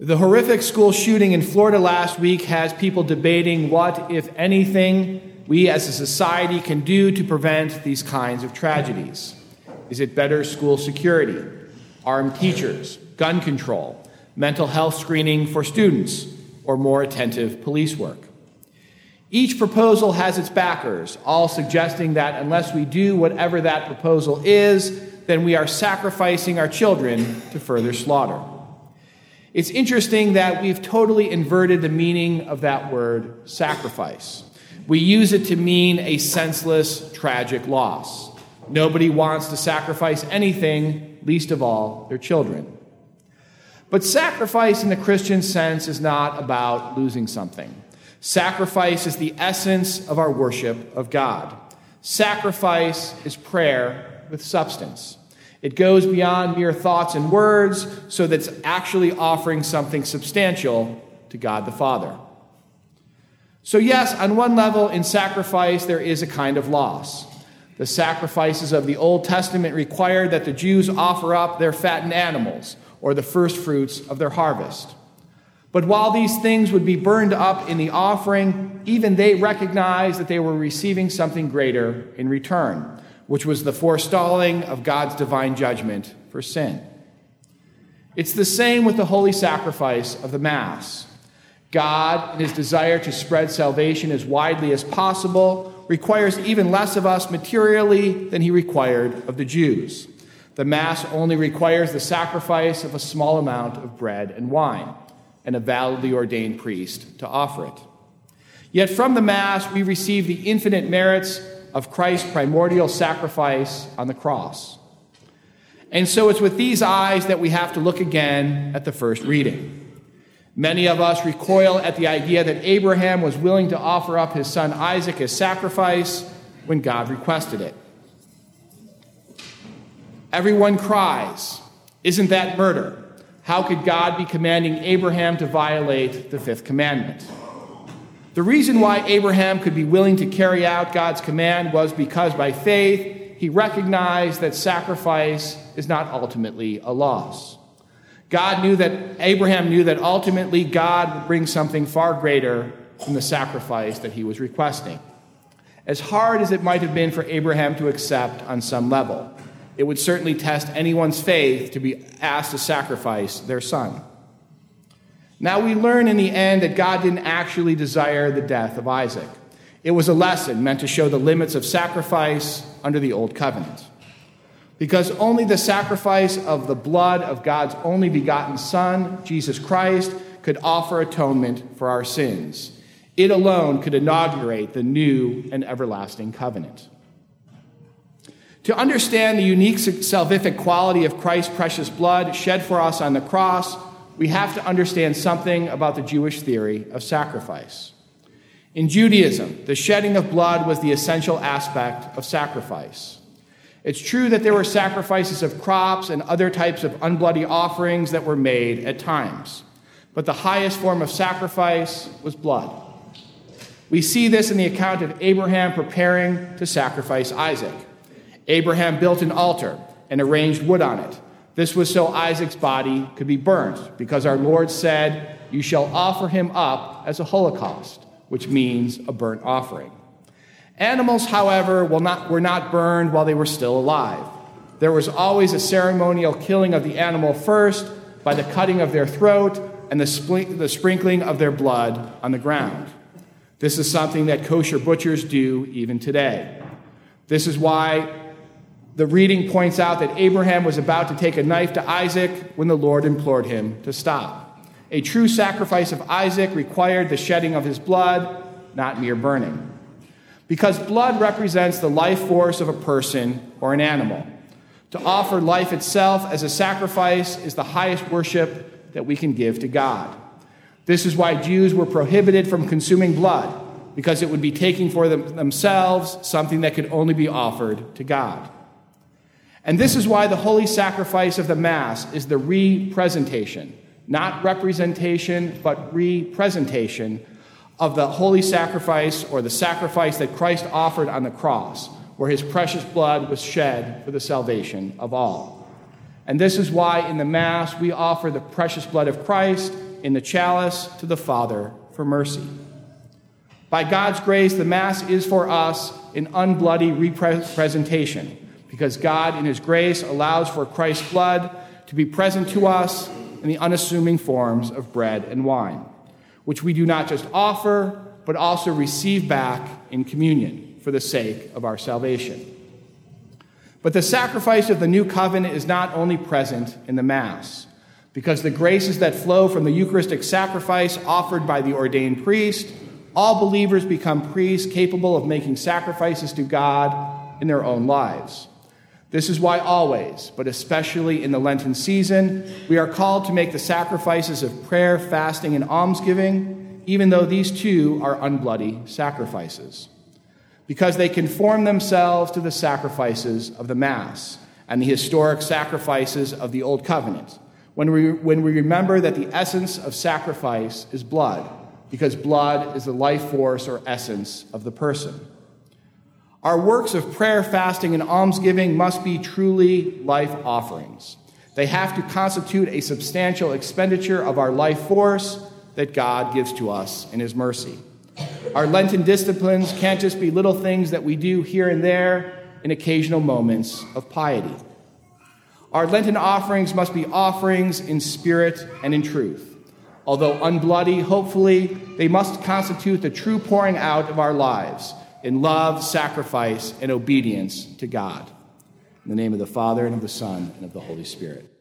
The horrific school shooting in Florida last week has people debating what, if anything, we as a society can do to prevent these kinds of tragedies. Is it better school security, armed teachers, gun control, mental health screening for students, or more attentive police work? Each proposal has its backers, all suggesting that unless we do whatever that proposal is, then we are sacrificing our children to further slaughter. It's interesting that we've totally inverted the meaning of that word sacrifice. We use it to mean a senseless, tragic loss. Nobody wants to sacrifice anything, least of all their children. But sacrifice in the Christian sense is not about losing something. Sacrifice is the essence of our worship of God. Sacrifice is prayer with substance. It goes beyond mere thoughts and words, so that it's actually offering something substantial to God the Father. So, yes, on one level, in sacrifice, there is a kind of loss. The sacrifices of the Old Testament required that the Jews offer up their fattened animals or the first fruits of their harvest. But while these things would be burned up in the offering, even they recognized that they were receiving something greater in return which was the forestalling of God's divine judgment for sin. It's the same with the holy sacrifice of the Mass. God, in his desire to spread salvation as widely as possible, requires even less of us materially than he required of the Jews. The Mass only requires the sacrifice of a small amount of bread and wine, and a validly ordained priest to offer it. Yet from the Mass, we receive the infinite merits of Christ's primordial sacrifice on the cross. And so it's with these eyes that we have to look again at the first reading. Many of us recoil at the idea that Abraham was willing to offer up his son Isaac as sacrifice when God requested it. Everyone cries, Isn't that murder? How could God be commanding Abraham to violate the fifth commandment? The reason why Abraham could be willing to carry out God's command was because by faith he recognized that sacrifice is not ultimately a loss. God knew that Abraham knew that ultimately God would bring something far greater than the sacrifice that he was requesting. As hard as it might have been for Abraham to accept on some level, it would certainly test anyone's faith to be asked to sacrifice their son. Now we learn in the end that God didn't actually desire the death of Isaac. It was a lesson meant to show the limits of sacrifice under the old covenant. Because only the sacrifice of the blood of God's only begotten Son, Jesus Christ, could offer atonement for our sins. It alone could inaugurate the new and everlasting covenant. To understand the unique salvific quality of Christ's precious blood shed for us on the cross, we have to understand something about the Jewish theory of sacrifice. In Judaism, the shedding of blood was the essential aspect of sacrifice. It's true that there were sacrifices of crops and other types of unbloody offerings that were made at times, but the highest form of sacrifice was blood. We see this in the account of Abraham preparing to sacrifice Isaac. Abraham built an altar and arranged wood on it. This was so Isaac's body could be burnt, because our Lord said, You shall offer him up as a holocaust, which means a burnt offering. Animals, however, not, were not burned while they were still alive. There was always a ceremonial killing of the animal first by the cutting of their throat and the, spl- the sprinkling of their blood on the ground. This is something that kosher butchers do even today. This is why the reading points out that Abraham was about to take a knife to Isaac when the Lord implored him to stop. A true sacrifice of Isaac required the shedding of his blood, not mere burning. Because blood represents the life force of a person or an animal. To offer life itself as a sacrifice is the highest worship that we can give to God. This is why Jews were prohibited from consuming blood, because it would be taking for them, themselves something that could only be offered to God. And this is why the holy sacrifice of the Mass is the representation, not representation, but representation of the holy sacrifice or the sacrifice that Christ offered on the cross, where his precious blood was shed for the salvation of all. And this is why in the Mass we offer the precious blood of Christ in the chalice to the Father for mercy. By God's grace, the Mass is for us an unbloody representation because God, in His grace, allows for Christ's blood to be present to us in the unassuming forms of bread and wine, which we do not just offer, but also receive back in communion for the sake of our salvation. But the sacrifice of the new covenant is not only present in the Mass, because the graces that flow from the Eucharistic sacrifice offered by the ordained priest, all believers become priests capable of making sacrifices to God in their own lives. This is why always, but especially in the Lenten season, we are called to make the sacrifices of prayer, fasting, and almsgiving, even though these two are unbloody sacrifices because they conform themselves to the sacrifices of the Mass and the historic sacrifices of the Old Covenant. When we, when we remember that the essence of sacrifice is blood, because blood is the life force or essence of the person. Our works of prayer, fasting, and almsgiving must be truly life offerings. They have to constitute a substantial expenditure of our life force that God gives to us in His mercy. Our Lenten disciplines can't just be little things that we do here and there in occasional moments of piety. Our Lenten offerings must be offerings in spirit and in truth. Although unbloody, hopefully, they must constitute the true pouring out of our lives in love, sacrifice, and obedience to God. In the name of the Father, and of the Son, and of the Holy Spirit.